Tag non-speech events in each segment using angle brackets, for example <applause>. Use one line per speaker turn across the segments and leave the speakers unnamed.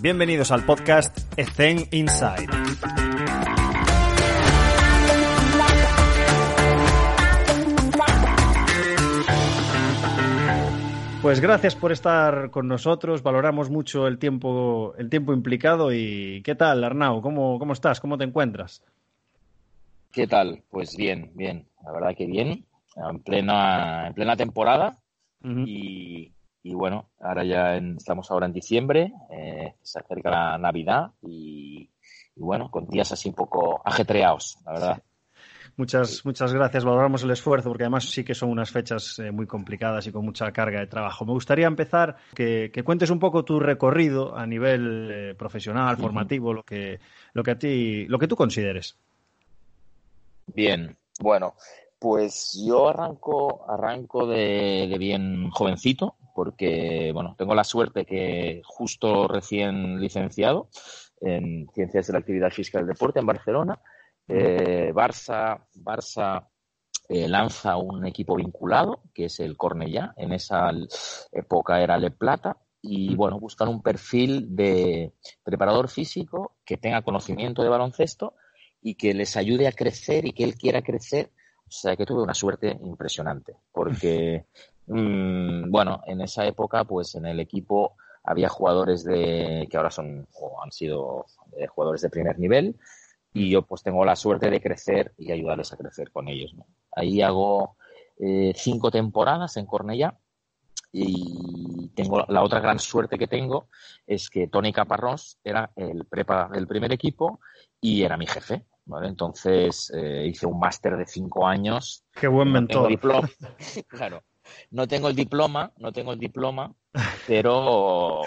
Bienvenidos al podcast Ethen Inside. Pues gracias por estar con nosotros, valoramos mucho el tiempo, el tiempo implicado y ¿qué tal, Arnau? ¿Cómo, ¿Cómo estás? ¿Cómo te encuentras?
¿Qué tal? Pues bien, bien, la verdad que bien, en plena, en plena temporada y, bueno, ahora ya estamos ahora en diciembre, eh, se acerca la Navidad y, y, bueno, con días así un poco ajetreados, la verdad.
Muchas, muchas gracias. Valoramos el esfuerzo porque además sí que son unas fechas eh, muy complicadas y con mucha carga de trabajo. Me gustaría empezar que, que cuentes un poco tu recorrido a nivel eh, profesional, formativo, lo que, lo que a ti, lo que tú consideres.
Bien, bueno, pues yo arranco, arranco de, de bien jovencito porque, bueno, tengo la suerte que justo recién licenciado en Ciencias de la Actividad Física del Deporte en Barcelona eh, Barça, Barça eh, lanza un equipo vinculado, que es el Cornellá. En esa época era Le Plata. Y bueno, buscan un perfil de preparador físico que tenga conocimiento de baloncesto y que les ayude a crecer y que él quiera crecer. O sea que tuve una suerte impresionante, porque, <laughs> mmm, bueno, en esa época, pues en el equipo había jugadores de que ahora son o han sido eh, jugadores de primer nivel, y yo pues tengo la suerte de crecer y ayudarles a crecer con ellos. ¿no? Ahí hago eh, cinco temporadas en Cornellá y tengo la otra gran suerte que tengo es que Tony Caparrós era el prepa del primer equipo y era mi jefe. ¿vale? Entonces eh, hice un máster de cinco años.
Qué buen mentor.
diploma. <laughs> claro. No tengo el diploma, no tengo el diploma, pero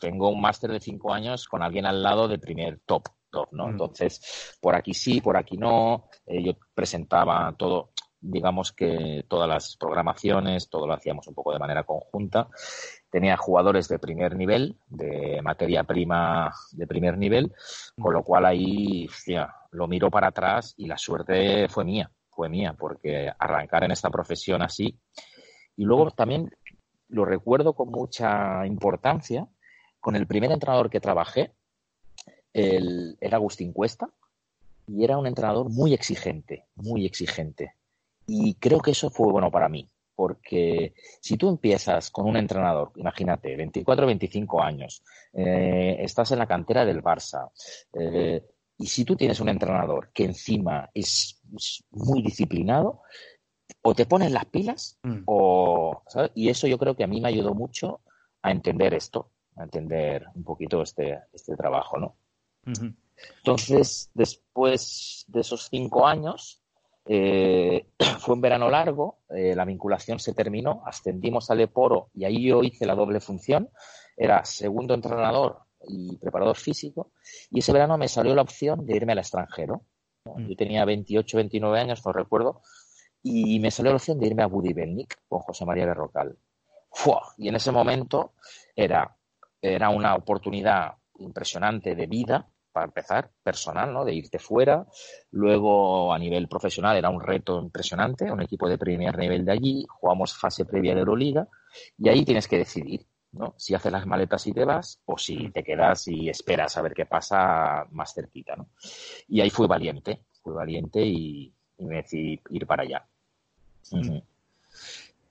tengo un máster de cinco años con alguien al lado de primer top. ¿no? Entonces, por aquí sí, por aquí no. Eh, yo presentaba todo, digamos que todas las programaciones, todo lo hacíamos un poco de manera conjunta. Tenía jugadores de primer nivel, de materia prima de primer nivel, con lo cual ahí lo miro para atrás y la suerte fue mía, fue mía, porque arrancar en esta profesión así. Y luego también lo recuerdo con mucha importancia, con el primer entrenador que trabajé, el, era Agustín Cuesta y era un entrenador muy exigente, muy exigente. Y creo que eso fue bueno para mí, porque si tú empiezas con un entrenador, imagínate, 24 25 años, eh, estás en la cantera del Barça, eh, y si tú tienes un entrenador que encima es, muy disciplinado, o te pones las pilas, mm. o, y eso yo creo que a mí me ayudó mucho a entender esto, a entender un poquito este, este trabajo, ¿no? Entonces, después de esos cinco años, eh, <clears throat> fue un verano largo, eh, la vinculación se terminó, ascendimos al Eporo y ahí yo hice la doble función. Era segundo entrenador y preparador físico. Y ese verano me salió la opción de irme al extranjero. Mm. Yo tenía 28, 29 años, no recuerdo. Y me salió la opción de irme a Budibelnik con José María Berrocal. Y en ese momento era, era una oportunidad impresionante de vida, para empezar, personal, ¿no? De irte fuera. Luego, a nivel profesional, era un reto impresionante, un equipo de primer nivel de allí, jugamos fase previa de Euroliga, y ahí tienes que decidir, ¿no? Si haces las maletas y te vas, o si te quedas y esperas a ver qué pasa más cerquita, ¿no? Y ahí fui valiente, fui valiente y, me decidí ir para allá.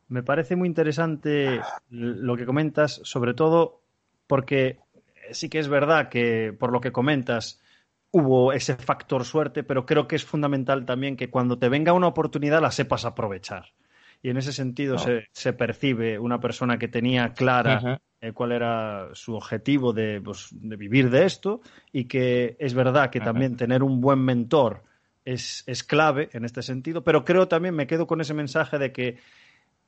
Me parece muy interesante lo que comentas, sobre todo porque sí que es verdad que, por lo que comentas, hubo ese factor suerte, pero creo que es fundamental también que cuando te venga una oportunidad la sepas aprovechar. Y en ese sentido se, percibe una persona que tenía clara eh, cuál era su objetivo pues, de, vivir de esto y que es verdad que también tener un buen mentor es, es clave en este sentido, pero creo también me quedo con ese mensaje de que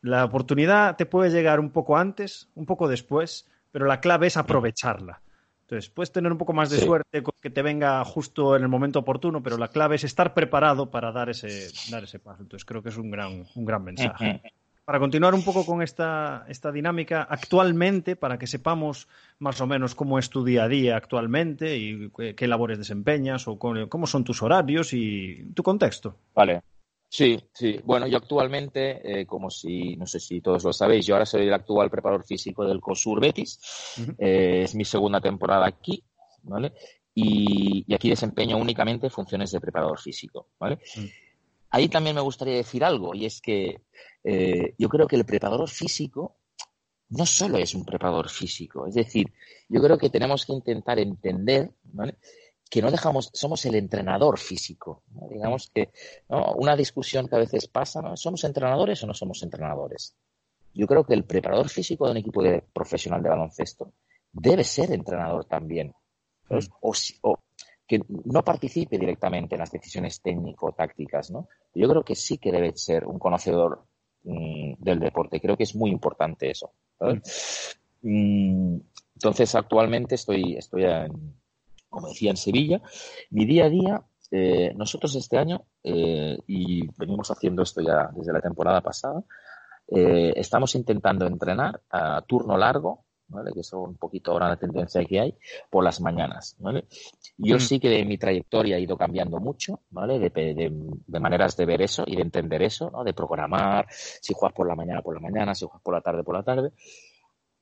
la oportunidad te puede llegar un poco antes, un poco después, pero la clave es aprovecharla. Entonces, puedes tener un poco más de suerte con que te venga justo en el momento oportuno, pero la clave es estar preparado para dar ese, dar ese paso. Entonces, creo que es un gran, un gran mensaje. Para continuar un poco con esta, esta dinámica, actualmente, para que sepamos más o menos cómo es tu día a día actualmente y qué, labores desempeñas o cómo son tus horarios y tu contexto.
Vale. Sí, sí. Bueno, yo actualmente, eh, como si, no sé si todos lo sabéis, yo ahora soy el actual preparador físico del COSUR Betis. Eh, es mi segunda temporada aquí, ¿vale? Y, aquí desempeño únicamente funciones de preparador físico, ¿vale? Mm. Ahí también me gustaría decir algo, y es que eh, yo creo que el preparador físico no solo es un preparador físico, es decir, yo creo que tenemos que intentar entender, ¿vale? que no dejamos, somos el entrenador físico. Digamos que una discusión que a veces pasa, ¿no? ¿somos entrenadores o no somos entrenadores? Yo creo que el preparador físico de un equipo de, profesional de baloncesto debe ser entrenador también. O, que no participe directamente en las decisiones técnico-tácticas. ¿no? Yo creo que sí que debe ser un conocedor mm, del deporte. Creo que es muy importante eso. Mm, entonces, actualmente estoy, estoy en, como decía, en Sevilla. Mi día a día, eh, nosotros este año, eh, y venimos haciendo esto ya desde la temporada pasada, eh, estamos intentando entrenar a turno largo, ¿vale? que es un poquito ahora la tendencia que hay, por las mañanas. ¿vale? Yo mm. sí que de mi trayectoria he ido cambiando mucho, ¿vale? De, maneras de ver eso y de entender eso, ¿no? de programar, si juegas por la mañana, por la mañana, si juegas por la tarde, por la tarde.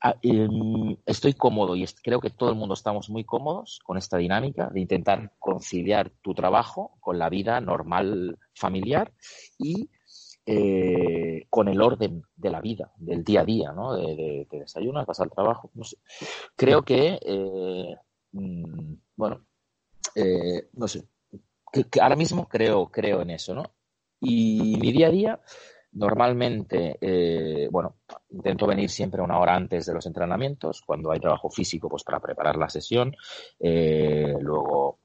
Ah, em, estoy cómodo y creo que todo el mundo estamos muy cómodos con esta dinámica de intentar conciliar tu trabajo con la vida normal familiar y eh, con el orden de la vida, del día a día, ¿no? De, de, de desayunas, vas al trabajo. Creo que, eh, mm, bueno, eh, no sé, ahora mismo creo, creo en eso, ¿no? Y mi día a día Normalmente, bueno, intento venir siempre una hora antes de los entrenamientos, cuando hay trabajo físico, pues para preparar la sesión. Luego,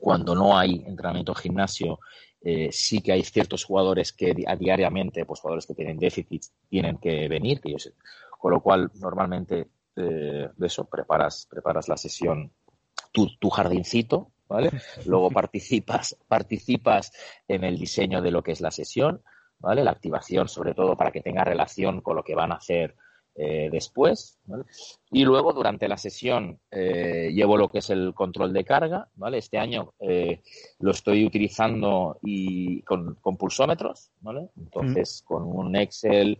cuando no hay entrenamiento gimnasio, eh, sí que hay ciertos jugadores que a diariamente, pues jugadores que tienen déficit, tienen que venir, que yo sé. Con lo cual, normalmente, de eso, preparas, preparas la sesión, tu, tu jardincito, ¿vale? <laughs> Luego participas, participas en el diseño de lo que es la sesión ¿vale? La activación, sobre todo, para que tenga relación con lo que van a hacer eh, después. Y luego, durante la sesión, eh, llevo lo que es el control de carga. ¿vale? Este año eh, lo estoy utilizando y con, pulsómetros. ¿vale? Entonces, mm. con un Excel,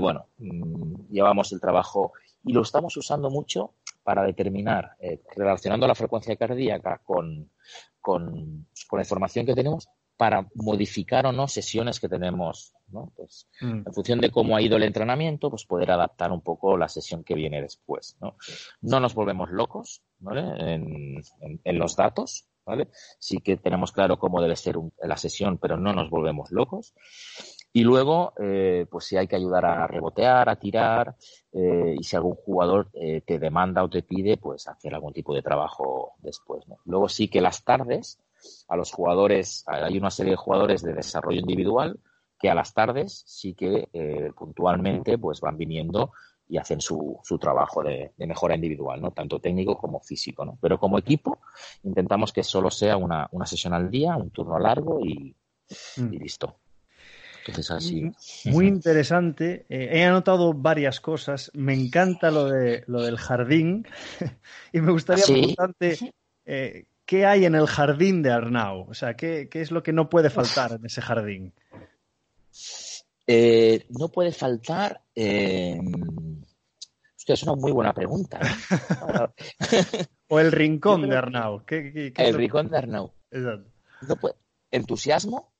bueno, mm, llevamos el trabajo y lo estamos usando mucho para determinar, relacionando la frecuencia cardíaca con, con, con la información que tenemos, para modificar o no sesiones que tenemos, ¿no? Pues, mm. en función de cómo ha ido el entrenamiento, pues poder adaptar un poco la sesión que viene después, ¿no? No nos volvemos locos, ¿vale? En, en, los datos, ¿vale? Sí que tenemos claro cómo debe ser la sesión, pero no nos volvemos locos. Y luego, eh, pues si hay que ayudar a rebotear, a tirar, eh, y si algún jugador eh, te demanda o te pide, pues hacer algún tipo de trabajo después, ¿no? Luego sí que las tardes, a los jugadores, hay una serie de jugadores de desarrollo individual que a las tardes sí que eh, puntualmente pues van viniendo y hacen su, su trabajo de, mejora individual, ¿no? Tanto técnico como físico, ¿no? Pero como equipo intentamos que solo sea una, una sesión al día, un turno largo y, mm. listo. Entonces así.
Muy interesante. Eh, he anotado varias cosas. Me encanta lo de lo del jardín <laughs> y me gustaría preguntarte eh, ¿qué hay en el jardín de Arnau? O sea, ¿qué, es lo que no puede faltar en ese jardín?
Eh, no puede faltar. Eh... Hostia, es una muy buena pregunta.
¿eh? <laughs> o el rincón de Arnau.
el rincón de Arnau. Exacto. ¿Entusiasmo?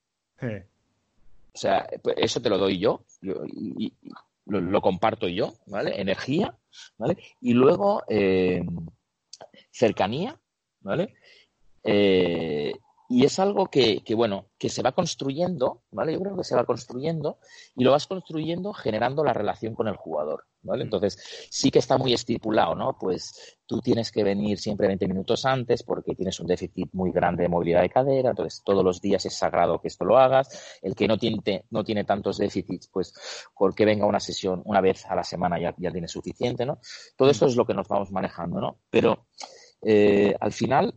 O sea, pues, eso te lo doy yo, y, lo, comparto yo, ¿vale? Energía, ¿vale? Y luego eh, cercanía, ¿vale? Eh, y es algo que, bueno, que se va construyendo, ¿vale? Yo creo que se va construyendo y lo vas construyendo generando la relación con el jugador, ¿vale? Mm. Entonces, sí que está muy estipulado, ¿no? Pues tú tienes que venir siempre 20 minutos antes porque tienes un déficit muy grande de movilidad de cadera, entonces todos los días es sagrado que esto lo hagas. El que no tiene, no tiene tantos déficits, pues porque venga una sesión una vez a la semana ya, ya tiene suficiente, ¿no? Todo eso mm. es lo que nos vamos manejando, ¿no? Pero eh, al final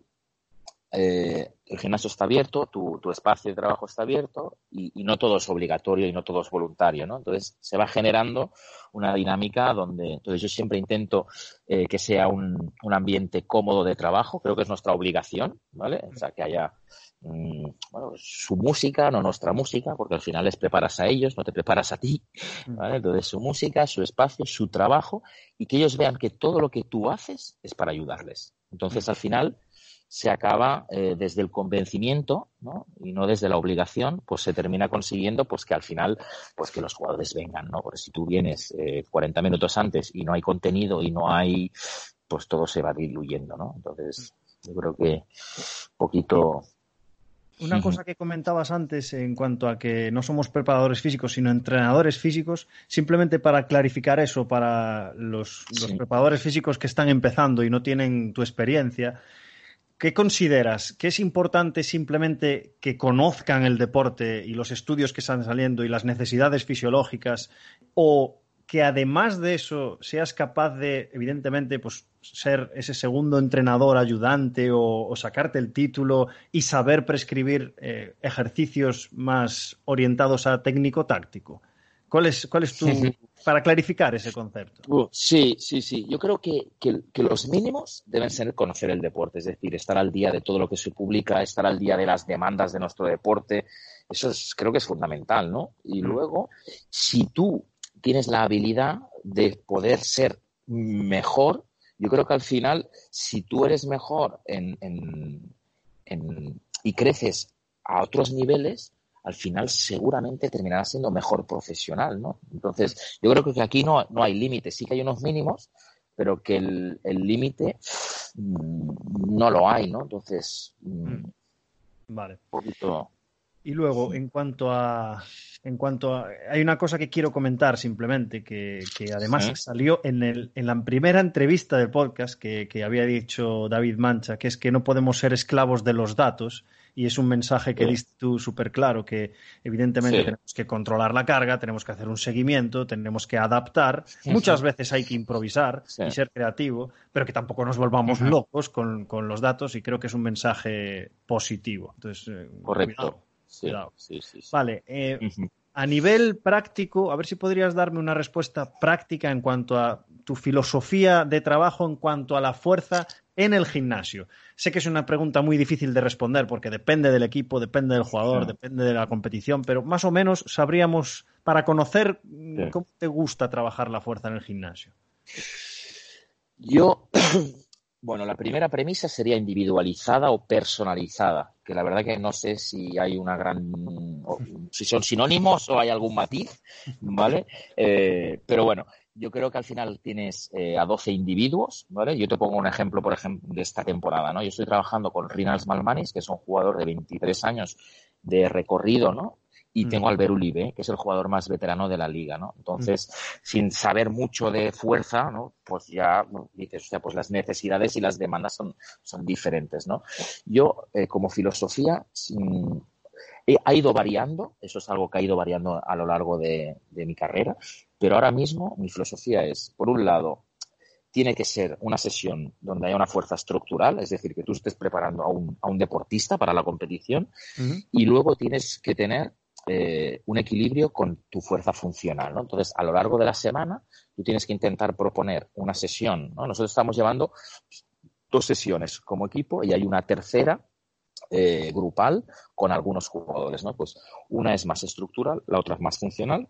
eh, el gimnasio está abierto, tu, espacio de trabajo está abierto y, no todo es obligatorio y no todo es voluntario, ¿no? Entonces se va generando una dinámica donde, entonces yo siempre intento eh, que sea un, un, ambiente cómodo de trabajo, creo que es nuestra obligación, ¿vale? O sea, que haya mm, bueno, su música, no nuestra música, porque al final les preparas a ellos, no te preparas a ti, ¿vale? Entonces su música, su espacio, su trabajo y que ellos vean que todo lo que tú haces es para ayudarles. Entonces al final se acaba eh, desde el convencimiento ¿no? y no desde la obligación, pues se termina consiguiendo pues que al final pues que los jugadores vengan, ¿no? Porque si tú vienes eh, 40 minutos antes y no hay contenido y no hay, pues todo se va diluyendo, ¿no? Entonces, yo creo que poquito
una cosa que comentabas antes en cuanto a que no somos preparadores físicos, sino entrenadores físicos, simplemente para clarificar eso para los, los preparadores físicos que están empezando y no tienen tu experiencia, ¿Qué consideras? ¿Que es importante simplemente que conozcan el deporte y los estudios que están saliendo y las necesidades fisiológicas? ¿O que además de eso seas capaz de, evidentemente, pues ser ese segundo entrenador ayudante o, sacarte el título y saber prescribir eh, ejercicios más orientados a técnico-táctico? ¿Cuál es, cuál es tu, <laughs> para clarificar ese concepto.
Uh, sí, sí, sí. Yo creo que, los mínimos deben ser conocer el deporte, es decir, estar al día de todo lo que se publica, estar al día de las demandas de nuestro deporte. Eso es, creo que es fundamental, ¿no? Y mm. luego, si tú tienes la habilidad de poder ser mejor, yo creo que al final, si tú eres mejor y creces a otros niveles, al final seguramente terminará siendo mejor profesional, ¿no? Entonces, yo creo que aquí no, no hay límites, sí que hay unos mínimos, pero que el límite mm, no lo hay, ¿no? Entonces, mm, mm.
vale. Un poquito... Y luego, en cuanto a, en cuanto a, hay una cosa que quiero comentar simplemente, que, que además salió en, el, en la primera entrevista del podcast que, que había dicho David Mancha, que es que no podemos ser esclavos de los datos y es un mensaje que diste tú súper claro, que evidentemente tenemos que controlar la carga, tenemos que hacer un seguimiento, tenemos que adaptar. Muchas veces hay que improvisar y ser creativo, pero que tampoco nos volvamos locos con, los datos y creo que es un mensaje positivo. Entonces,
eh, Correcto.
Vale. Eh, a nivel práctico, a ver si podrías darme una respuesta práctica en cuanto a tu filosofía de trabajo en cuanto a la fuerza en el gimnasio. Sé que es una pregunta muy difícil de responder porque depende del equipo, depende del jugador, depende de la competición, pero más o menos sabríamos, para conocer cómo te gusta trabajar la fuerza en el gimnasio.
Yo, <clears throat> bueno, la primera premisa sería individualizada o personalizada, que la verdad que no sé si hay una gran, si son sinónimos o hay algún matiz, ¿vale? Eh, pero bueno, yo creo que al final tienes eh, a 12 individuos, ¿vale? Yo te pongo un ejemplo, por ejemplo, de esta temporada, ¿no? Yo estoy trabajando con Rinals Malmanis, que es un jugador de 23 años de recorrido, ¿no? Y tengo al Berulibe, que es el jugador más veterano de la liga, ¿no? Entonces, sin saber mucho de fuerza, ¿no? Pues ya dices, o sea, pues las necesidades y las demandas son, son diferentes, ¿no? Yo, eh, como filosofía, ha ido variando, eso es algo que ha ido variando a lo largo de, de mi carrera, pero ahora mismo mi filosofía es, por un lado, tiene que ser una sesión donde haya una fuerza estructural, es decir, que tú estés preparando a un, a un deportista para la competición y luego tienes que tener eh, un equilibrio con tu fuerza funcional. ¿no? Entonces, a lo largo de la semana, tú tienes que intentar proponer una sesión. ¿no? Nosotros estamos llevando dos sesiones como equipo y hay una tercera eh, grupal con algunos jugadores. ¿no? Pues una es más estructural, la otra es más funcional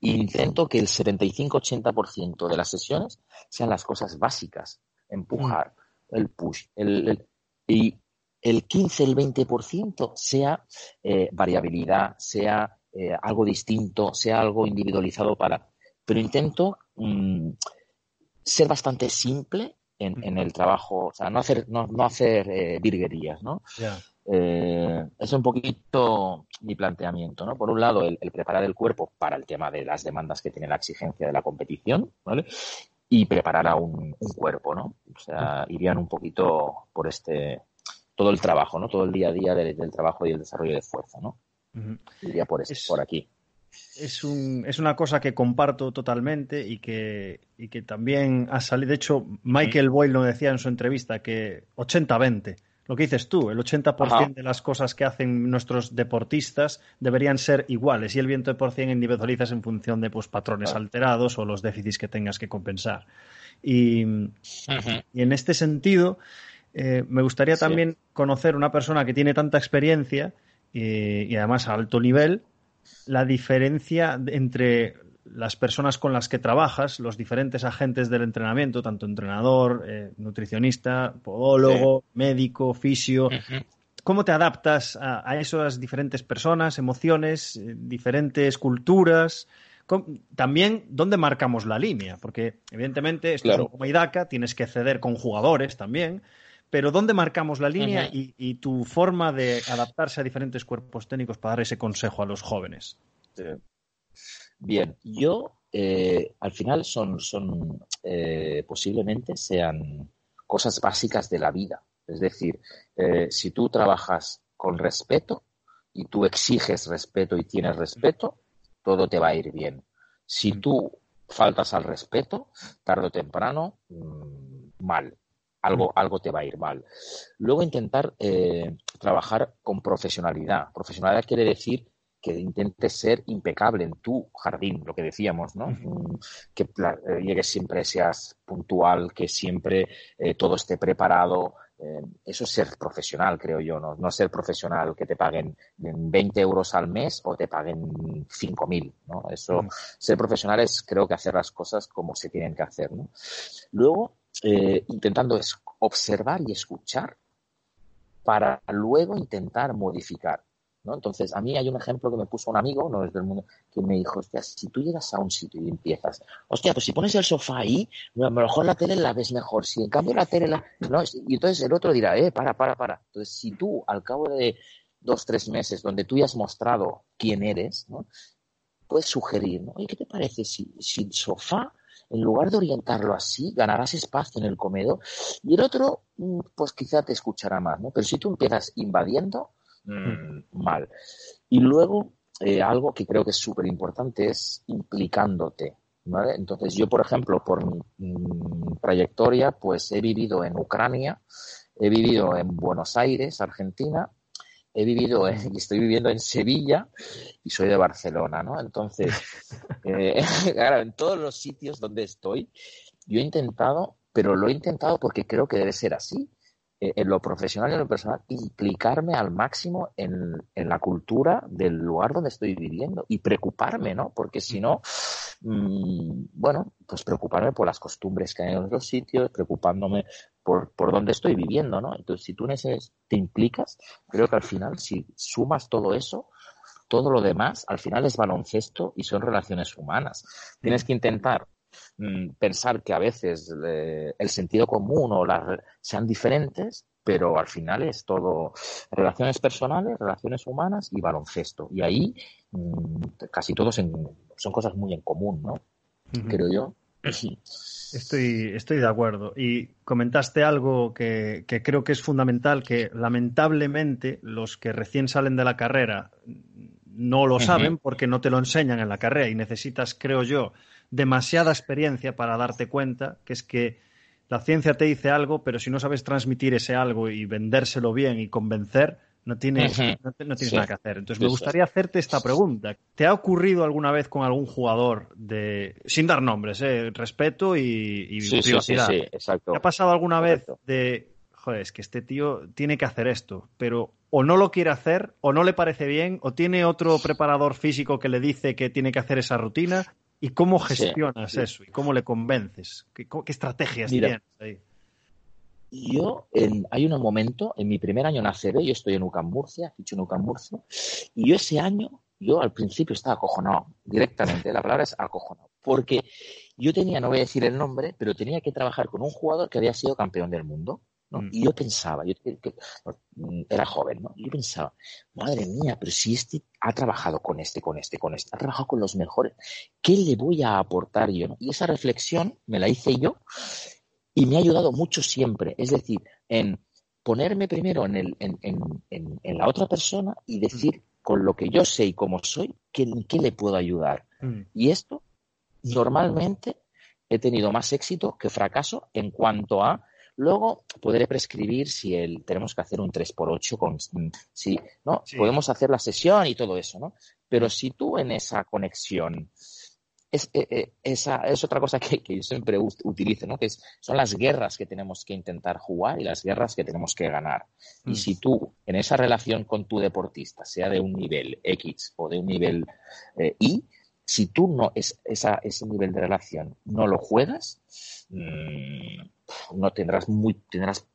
intento que el 75-80% de las sesiones sean las cosas básicas. Empujar, mm. el push, el, y el 15, el 20% sea eh, variabilidad, sea eh, algo distinto, sea algo individualizado para... Pero intento mm, ser bastante simple en, el trabajo, o sea, no hacer, no, hacer eh, virguerías, ¿no? Eh, es un poquito mi planteamiento, ¿no? Por un lado, el, preparar el cuerpo para el tema de las demandas que tiene la exigencia de la competición, ¿vale? Y preparar a un, cuerpo, ¿no? O sea, irían un poquito por este, todo el trabajo, ¿no? Todo el día a día del, trabajo y el desarrollo de fuerza, ¿no? Iría por, este, por aquí.
Es, un, es, una cosa que comparto totalmente y que, que también ha salido. De hecho, Michael Boyle lo decía en su entrevista que 80-20 lo que dices tú, el 80% de las cosas que hacen nuestros deportistas deberían ser iguales y el 20% individualizas en función de pues, patrones alterados o los déficits que tengas que compensar. Y, en este sentido, eh, me gustaría también conocer una persona que tiene tanta experiencia y además a alto nivel, la diferencia entre las personas con las que trabajas, los diferentes agentes del entrenamiento, tanto entrenador, eh, nutricionista, podólogo, médico, fisio, ¿cómo te adaptas a, esas diferentes personas, emociones, eh, diferentes culturas? También, ¿dónde marcamos la línea? Porque, evidentemente, esto es como IDACA, tienes que ceder con jugadores también, pero ¿dónde marcamos la línea y, y, tu forma de adaptarse a diferentes cuerpos técnicos para dar ese consejo a los jóvenes?
Bien, yo eh, al final son, son eh, posiblemente sean cosas básicas de la vida. Es decir, eh, si tú trabajas con respeto y tú exiges respeto y tienes respeto, todo te va a ir bien. Si tú faltas al respeto, tarde o temprano, mm, mal. Algo, algo te va a ir mal. Luego intentar trabajar con profesionalidad. Profesionalidad quiere decir que intentes ser impecable en tu jardín, lo que decíamos, ¿no? Mm, que eh, llegues siempre, seas puntual, que siempre eh, todo esté preparado. Eh, eso es ser profesional, creo yo, ¿no? No ser profesional que te paguen 20 euros al mes o te paguen 5.000, ¿no? Eso, ser profesional es, creo que hacer las cosas como se tienen que hacer, ¿no? Luego, intentando observar y escuchar para luego intentar modificar. Entonces, a mí hay un ejemplo que me puso un amigo, no es del mundo, que me dijo, hostia, si tú llegas a un sitio y empiezas, hostia, pues si pones el sofá ahí, a lo mejor la tele la ves mejor, si en cambio la tele la... No, y entonces el otro dirá, eh, para, para, para. Entonces, si tú al cabo de dos, tres meses, donde tú ya has mostrado quién eres, ¿no? puedes sugerir, ¿no? Oye, ¿qué te parece si, sofá en lugar de orientarlo así, ganarás espacio en el comedor y el otro, mm, pues quizá te escuchará más, ¿no? Pero si tú empiezas invadiendo, Mm, mal. Y luego, eh, algo que creo que es súper importante es implicándote. ¿vale? Entonces, yo, por ejemplo, por mi, trayectoria, pues he vivido en Ucrania, he vivido en Buenos Aires, Argentina, he vivido y estoy viviendo en Sevilla y soy de Barcelona, ¿no? Entonces, <laughs> eh, <laughs> claro, en todos los sitios donde estoy, yo he intentado, pero lo he intentado porque creo que debe ser así. Eh, en lo profesional y en lo personal, implicarme al máximo en, la cultura del lugar donde estoy viviendo y preocuparme, ¿no? Porque si no, mm, bueno, pues preocuparme por las costumbres que hay en los sitios, preocupándome por, por dónde estoy viviendo, ¿no? Entonces, si tú en ese te implicas, creo que al final, si sumas todo eso, todo lo demás, al final es baloncesto y son relaciones humanas. Tienes que intentar Mm, pensar que a veces eh, el sentido común o las sean diferentes, pero al final es todo relaciones personales, relaciones humanas y baloncesto. Y ahí mm, casi todos son cosas muy en común, ¿no? Creo yo. <clears throat>
Estoy, estoy de acuerdo. Y comentaste algo que, creo que es fundamental, que lamentablemente los que recién salen de la carrera no lo saben porque no te lo enseñan en la carrera y necesitas, creo yo, demasiada experiencia para darte cuenta que es que la ciencia te dice algo, pero si no sabes transmitir ese algo y vendérselo bien y convencer, no tienes, no, tienes nada que hacer. Entonces, me gustaría hacerte esta pregunta. ¿Te ha ocurrido alguna vez con algún jugador de, sin dar nombres, eh, respeto y, y sí, privacidad?
exacto.
¿Te ha pasado alguna vez de, joder, es que este tío tiene que hacer esto, pero o no lo quiere hacer, o no le parece bien, o tiene otro preparador físico que le dice que tiene que hacer esa rutina, ¿Y cómo gestionas eso? ¿Y cómo le convences? ¿Qué, estrategias tienes ahí?
Yo, hay un momento, en mi primer año en ACB, yo estoy en UCAM Murcia, dicho en UCAM Murcia, y yo ese año, yo al principio estaba acojonado, directamente, la palabra es acojonado, porque yo tenía, no voy a decir el nombre, pero tenía que trabajar con un jugador que había sido campeón del mundo. Mm. Y yo pensaba, yo mm, era joven, ¿no? yo pensaba, madre mía, pero si este ha trabajado con este, con este, con este, ha trabajado con los mejores, ¿qué le voy a aportar yo? Y esa reflexión me la hice yo y me ha ayudado mucho siempre. Es decir, en ponerme primero en, el, en, en, en, la otra persona y decir con lo que yo sé y cómo soy, ¿qué, qué le puedo ayudar? Mm. Y esto, normalmente, he tenido más éxito que fracaso en cuanto a Luego podré prescribir si el, tenemos que hacer un 3x8 con si, ¿no? Podemos hacer la sesión y todo eso, ¿no? Pero si tú en esa conexión es, eh, eh, esa es otra cosa que, yo siempre utilizo, ¿no? Que es, son las guerras que tenemos que intentar jugar y las guerras que tenemos que ganar. Y mm. si tú, en esa relación con tu deportista, sea de un nivel X o de un nivel eh, Y, si tú no, es, esa, ese nivel de relación no lo juegas, mmm, no tendrás muy, tendrás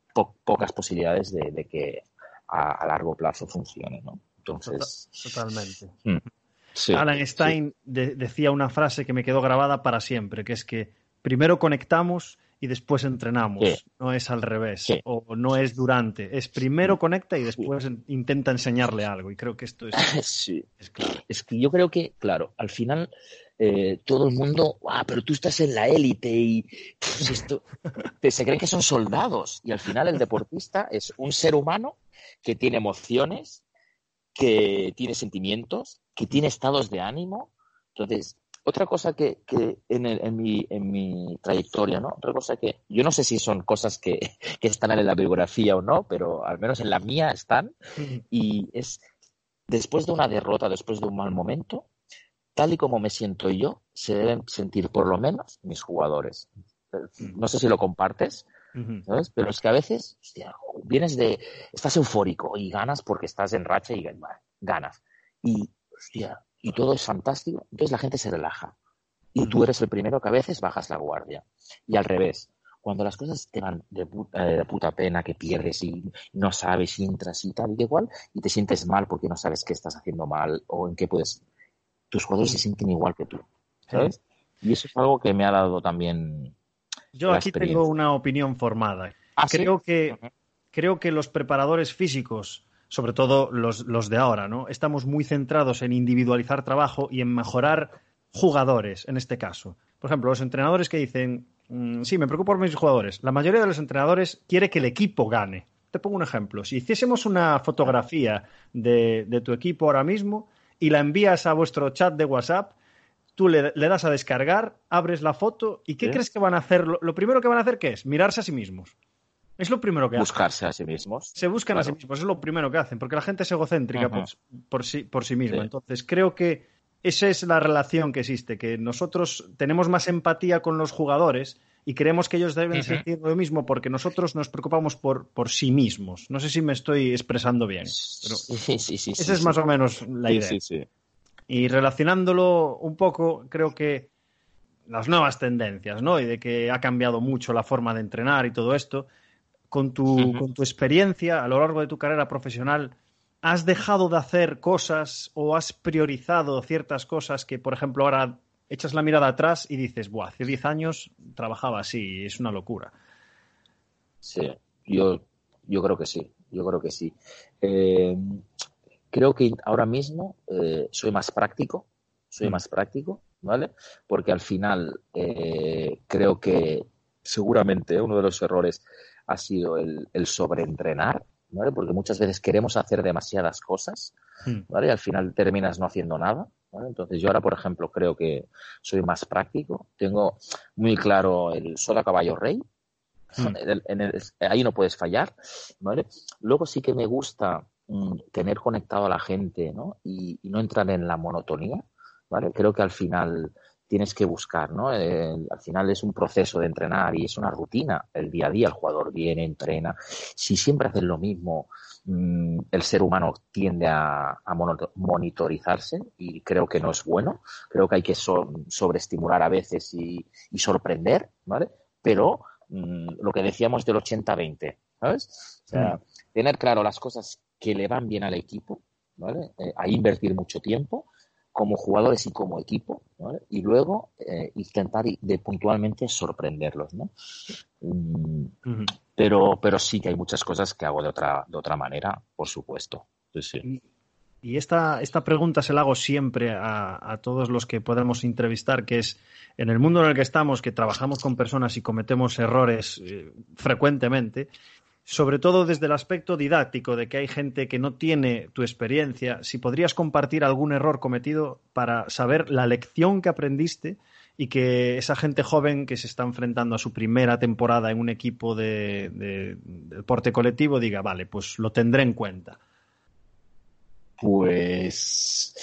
pocas posibilidades de, que a, largo plazo funcione, ¿no?
Entonces. Totalmente. Mm. Alan Stein decía una frase que me quedó grabada para siempre, que es que primero conectamos y después entrenamos. No es al revés. O no es durante. Es primero conecta y después intenta enseñarle algo. Y creo que esto es, <laughs>
sí. es claro. Es que yo creo que, claro, al final eh, todo el mundo, ah, pero tú estás en la élite y pues esto, <laughs> se creen que son soldados. Y al final el deportista es un ser humano que tiene emociones, que tiene sentimientos, que tiene estados de ánimo. Entonces, otra cosa que, que en, en, mi, en, mi, trayectoria, ¿no? Otra cosa que yo no sé si son cosas que, <laughs> que, están en la biografía o no, pero al menos en la mía están. Y es después de una derrota, después de un mal momento, tal y como me siento yo, se deben sentir por lo menos mis jugadores. No sé si lo compartes, ¿sabes? Pero es que a veces, vienes de, estás eufórico y ganas porque estás en racha y ganas. Y, hostia, y todo es fantástico. Entonces la gente se relaja. Y tú eres el primero que a veces bajas la guardia. Y al revés, cuando las cosas te van de eh, puta, pena, que pierdes y no sabes y entras y tal y igual, y te sientes mal porque no sabes qué estás haciendo mal o en qué puedes. Tus jugadores se sienten igual que tú, ¿sabes? Y eso es algo que me ha dado también
yo aquí tengo una opinión formada. Ah, creo, que, creo que los preparadores físicos, sobre todo los, los, de ahora, ¿no? Estamos muy centrados en individualizar trabajo y en mejorar jugadores, en este caso. Por ejemplo, los entrenadores que dicen, mm, sí, me preocupo por mis jugadores. La mayoría de los entrenadores quiere que el equipo gane. Te pongo un ejemplo. Si hiciésemos una fotografía de, de tu equipo ahora mismo y la envías a vuestro chat de WhatsApp, tú le, das a descargar, abres la foto y ¿qué crees que van a hacer? Lo, primero que van a hacer, ¿qué es? Mirarse a sí mismos. Es lo primero que
hacen. Buscarse a sí mismos.
Se buscan a sí mismos, es lo primero que hacen, porque la gente es egocéntrica por, sí, por sí misma. Entonces, creo que esa es la relación que existe, que nosotros tenemos más empatía con los jugadores y creemos que ellos deben sentir lo mismo porque nosotros nos preocupamos por, por sí mismos. No sé si me estoy expresando bien, pero sí, sí, sí, esa es más o menos la idea. Sí, sí. Y relacionándolo un poco, creo que las nuevas tendencias, ¿no? Y de que ha cambiado mucho la forma de entrenar y todo esto, con tu, con tu experiencia a lo largo de tu carrera profesional, ¿has dejado de hacer cosas o has priorizado ciertas cosas que, por ejemplo, ahora echas la mirada atrás y dices, Buah, hace 10 años trabajaba así, es una locura?
Sí, yo, yo creo que sí, yo creo que sí. Eh, Creo que ahora mismo eh, soy más práctico, soy mm. más práctico, ¿vale? Porque al final eh, creo que seguramente uno de los errores ha sido el, sobreentrenar, ¿vale? Porque muchas veces queremos hacer demasiadas cosas, mm. ¿vale? Y al final terminas no haciendo nada, ¿vale? Entonces yo ahora, por ejemplo, creo que soy más práctico, tengo muy claro el soda caballo rey, mm. ahí no puedes fallar, ¿vale? Luego sí que me gusta tener conectado a la gente ¿no? Y, no entrar en la monotonía, ¿vale? Creo que al final tienes que buscar, ¿no? al final es un proceso de entrenar y es una rutina. El día a día el jugador viene, entrena. Si siempre haces lo mismo, mm, el ser humano tiende a, monitorizarse y creo que no es bueno. Creo que hay que sobreestimular a veces y, sorprender, ¿vale? Pero mm, lo que decíamos del 80-20, ¿sabes? O sea, tener claro las cosas que le van bien al equipo, ¿vale? Eh, a invertir mucho tiempo como jugadores y como equipo, ¿vale? Y luego eh, intentar de puntualmente sorprenderlos, ¿no? Mm, pero, pero sí que hay muchas cosas que hago de otra, de otra manera, por supuesto.
Y esta, esta pregunta se la hago siempre a, todos los que podemos entrevistar, que es, en el mundo en el que estamos, que trabajamos con personas y cometemos errores eh, frecuentemente, sobre todo desde el aspecto didáctico, de que hay gente que no tiene tu experiencia, si podrías compartir algún error cometido para saber la lección que aprendiste y que esa gente joven que se está enfrentando a su primera temporada en un equipo de, deporte colectivo diga, vale, pues lo tendré en cuenta?
Pues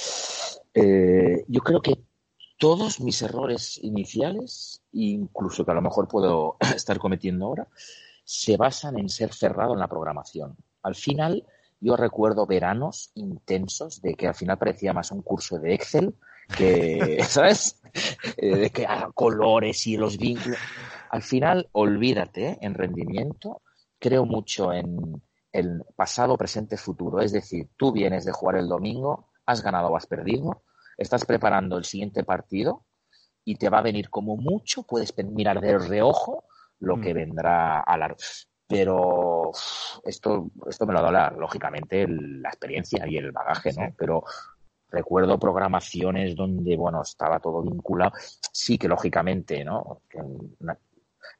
eh, yo creo que todos mis errores iniciales, incluso que a lo mejor puedo <laughs> estar cometiendo ahora, se basan en ser cerrado en la programación. Al final, yo recuerdo veranos intensos de que al final parecía más un curso de Excel que, <laughs> ¿sabes? Eh, de que ah, colores y los vínculos. Al final, olvídate ¿eh? en rendimiento. Creo mucho en el pasado, presente, futuro. Es decir, tú vienes de jugar el domingo, has ganado o has perdido, estás preparando el siguiente partido y te va a venir como mucho, puedes mirar de reojo lo que mm. vendrá a la pero esto, esto me lo da lógicamente la experiencia y el bagaje, ¿no? Pero recuerdo programaciones donde, bueno, estaba todo vinculado. Sí que lógicamente, ¿no?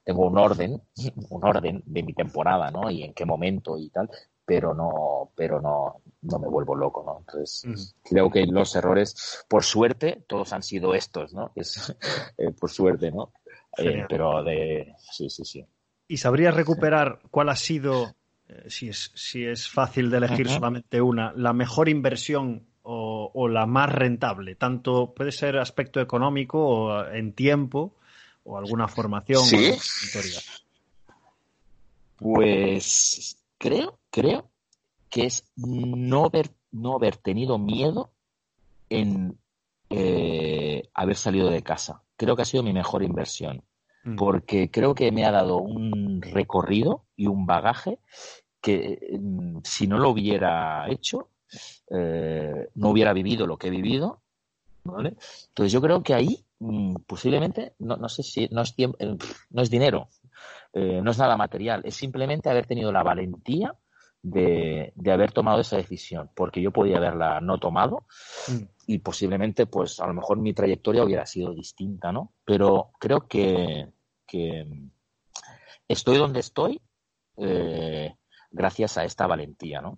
tengo un orden, <laughs> un orden de mi temporada, ¿no? Y en qué momento y tal, pero no, pero no, no me vuelvo loco, ¿no? Entonces, creo que los errores, por suerte, todos han sido estos, ¿no? Es, <laughs> eh, por suerte, ¿no? Eh, pero de, sí, sí, sí.
¿Y sabrías recuperar cuál ha sido, eh, si, es, si es fácil de elegir solamente una, la mejor inversión o, la más rentable? Tanto puede ser aspecto económico o en tiempo o alguna formación.
Sí. pues creo, creo que es no haber, no haber tenido miedo en eh, haber salido de casa. Creo que ha sido mi mejor inversión. Mm. porque creo que me ha dado un recorrido y un bagaje que mm, si no lo hubiera hecho, eh, no hubiera vivido lo que he vivido. Entonces yo creo que ahí mm, posiblemente, no, no, sé si no es, tiempo, eh, no es dinero, eh, no es nada material, es simplemente haber tenido la valentía de, de, haber tomado esa decisión, porque yo podía haberla no tomado y posiblemente, pues a lo mejor mi trayectoria hubiera sido distinta, ¿no? Pero creo que, estoy donde estoy eh, gracias a esta valentía, ¿no?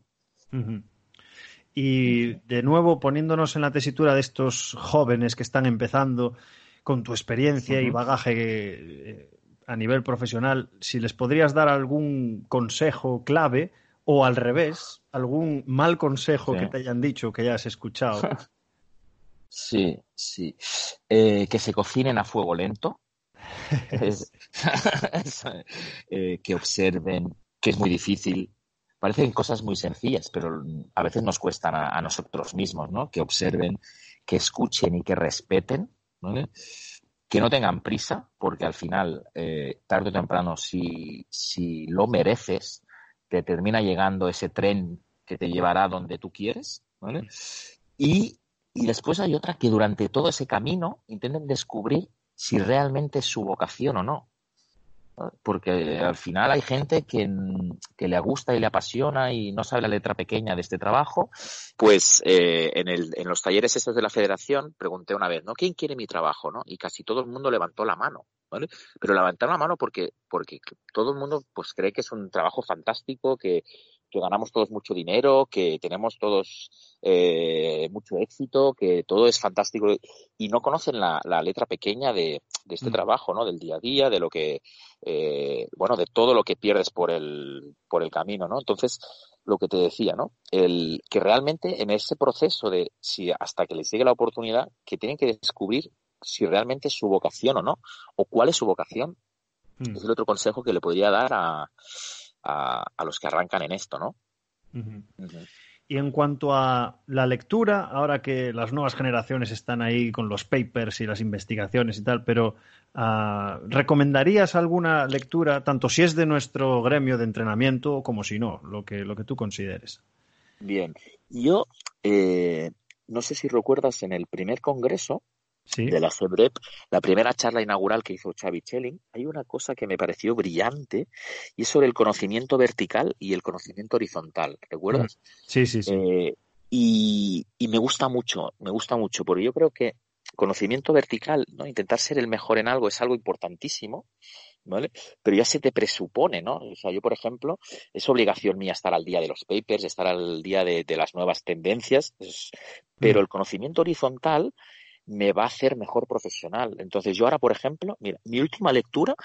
Y de nuevo, poniéndonos en la tesitura de estos jóvenes que están empezando con tu experiencia y bagaje eh, a nivel profesional, si les podrías dar algún consejo clave o al revés, algún mal consejo que te hayan dicho, que hayas escuchado. <laughs>
Sí, sí. Eh, que se cocinen a fuego lento. <laughs> <laughs> Eh, que observen, que es muy difícil. Parecen cosas muy sencillas, pero a veces nos cuestan a, nosotros mismos, ¿no? Que observen, que escuchen y que respeten, Que no tengan prisa, porque al final, eh, tarde o temprano, si, si lo mereces, te termina llegando ese tren que te llevará donde tú quieres, ¿vale? Y, y después hay otra que durante todo ese camino intenten descubrir si realmente es su vocación o no. Porque al final hay gente que, que, le gusta y le apasiona y no sabe la letra pequeña de este trabajo. Pues eh, en, el, en los talleres estos de la federación pregunté una vez, ¿no? ¿Quién quiere mi trabajo? ¿no? Y casi todo el mundo levantó la mano. Pero levantaron la mano porque, porque todo el mundo pues cree que es un trabajo fantástico, que, que ganamos todos mucho dinero, que tenemos todos eh, mucho éxito, que todo es fantástico y no conocen la, letra pequeña de, este mm. trabajo, ¿no? Del día a día, de lo que, eh, bueno, de todo lo que pierdes por el, por el camino, ¿no? Entonces, lo que te decía, ¿no? El que realmente en ese proceso de si hasta que les llegue la oportunidad, que tienen que descubrir si realmente es su vocación o no, o cuál es su vocación. Mm. Es el otro consejo que le podría dar a, a, los que arrancan en esto, ¿no?
Y en cuanto a la lectura, ahora que las nuevas generaciones están ahí con los papers y las investigaciones y tal, pero ah, ¿recomendarías alguna lectura, tanto si es de nuestro gremio de entrenamiento como si no, lo que, lo que tú consideres?
Bien, yo eh, no sé si recuerdas en el primer congreso de la FEBREP, la primera charla inaugural que hizo Xavi Schelling, hay una cosa que me pareció brillante y es sobre el conocimiento vertical y el conocimiento horizontal. ¿Recuerdas? Mm.
Sí, sí, sí.
Eh, y, y, me gusta mucho, me gusta mucho, porque yo creo que conocimiento vertical, ¿no? Intentar ser el mejor en algo es algo importantísimo, ¿vale? Pero ya se te presupone, ¿no? O sea, yo, por ejemplo, es obligación mía estar al día de los papers, estar al día de, las nuevas tendencias, pero mm. el conocimiento horizontal me va a hacer mejor profesional. Entonces, yo ahora, por ejemplo, mira, mi última lectura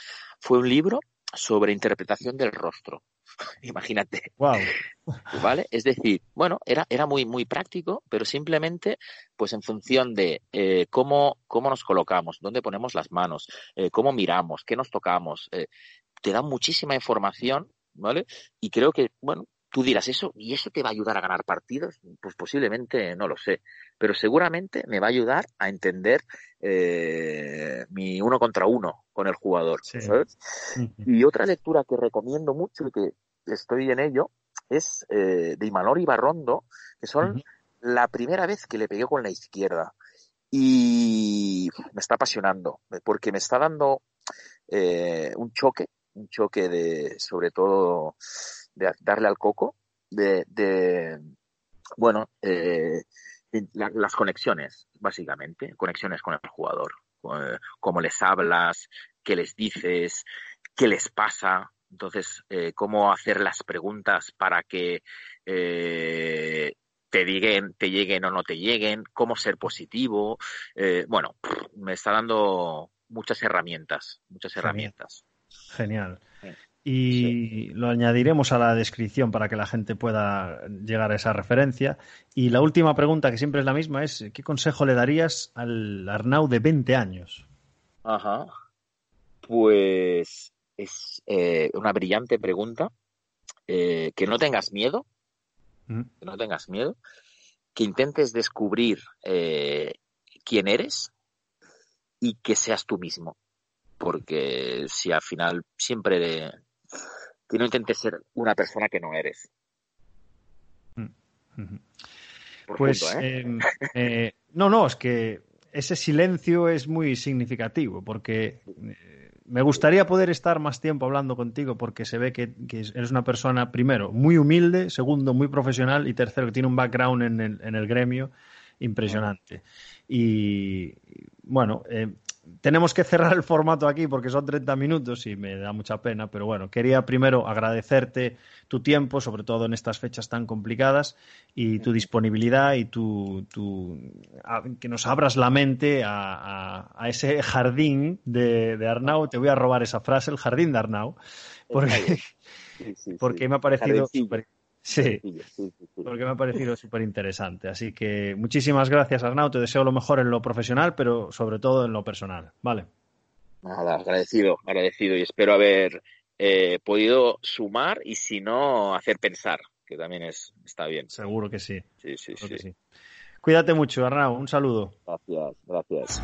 fue un libro sobre interpretación del rostro. <laughs> Imagínate.
Wow.
¿Vale? Es decir, bueno, era, era muy, muy práctico, pero simplemente, pues en función de eh, cómo, cómo nos colocamos, dónde ponemos las manos, eh, cómo miramos, qué nos tocamos, eh, te da muchísima información, ¿vale? Y creo que, bueno, tú dirás eso, ¿y eso te va a ayudar a ganar partidos? Pues posiblemente no lo sé, pero seguramente me va a ayudar a entender eh, mi uno contra uno con el jugador. ¿sabes? Y otra lectura que recomiendo mucho y que estoy en ello es eh, de Imanol y Barrondo, que son la primera vez que le pegué con la izquierda. Y me está apasionando, porque me está dando eh, un choque, un choque de, sobre todo, de darle al coco, de, de bueno, eh, las conexiones, básicamente, conexiones con el jugador, eh, cómo les hablas, qué les dices, qué les pasa, entonces, eh, cómo hacer las preguntas para que eh, te lleguen, te lleguen o no te lleguen, cómo ser positivo. Eh, bueno, me está dando muchas herramientas, muchas herramientas.
Genial. Y lo añadiremos a la descripción para que la gente pueda llegar a esa referencia. Y la última pregunta, que siempre es la misma, es ¿qué consejo le darías al Arnau de 20 años?
Ajá. Pues es eh, una brillante pregunta. Eh, que no tengas miedo, mm. que no tengas miedo, que intentes descubrir eh, quién eres y que seas tú mismo. Porque si al final siempre que no intentes ser una persona que no eres.
Mm. Pues em, no, no, es que ese silencio es muy significativo porque me gustaría poder estar más tiempo hablando contigo porque se ve que, eres una persona, primero, muy humilde, segundo, muy profesional y tercero, que tiene un background en el, en el gremio impresionante. Y bueno, eh, tenemos que cerrar el formato aquí porque son 30 minutos y me da mucha pena, pero bueno, quería primero agradecerte tu tiempo, sobre todo en estas fechas tan complicadas, y tu disponibilidad y tu, que nos abras la mente a, ese jardín de, de, Arnau. Te voy a robar esa frase, el jardín de Arnau, porque, <laughs> porque me ha parecido súper Sí, porque me ha parecido súper interesante. Así que muchísimas gracias, Arnau. Te deseo lo mejor en lo profesional, pero sobre todo en lo personal. Vale.
Nada, agradecido, agradecido y espero haber eh, podido sumar y si no, hacer pensar, que también es, está bien.
Seguro que sí.
Sí, sí,
sí. Cuídate mucho, Arnau. Un saludo.
Gracias, gracias.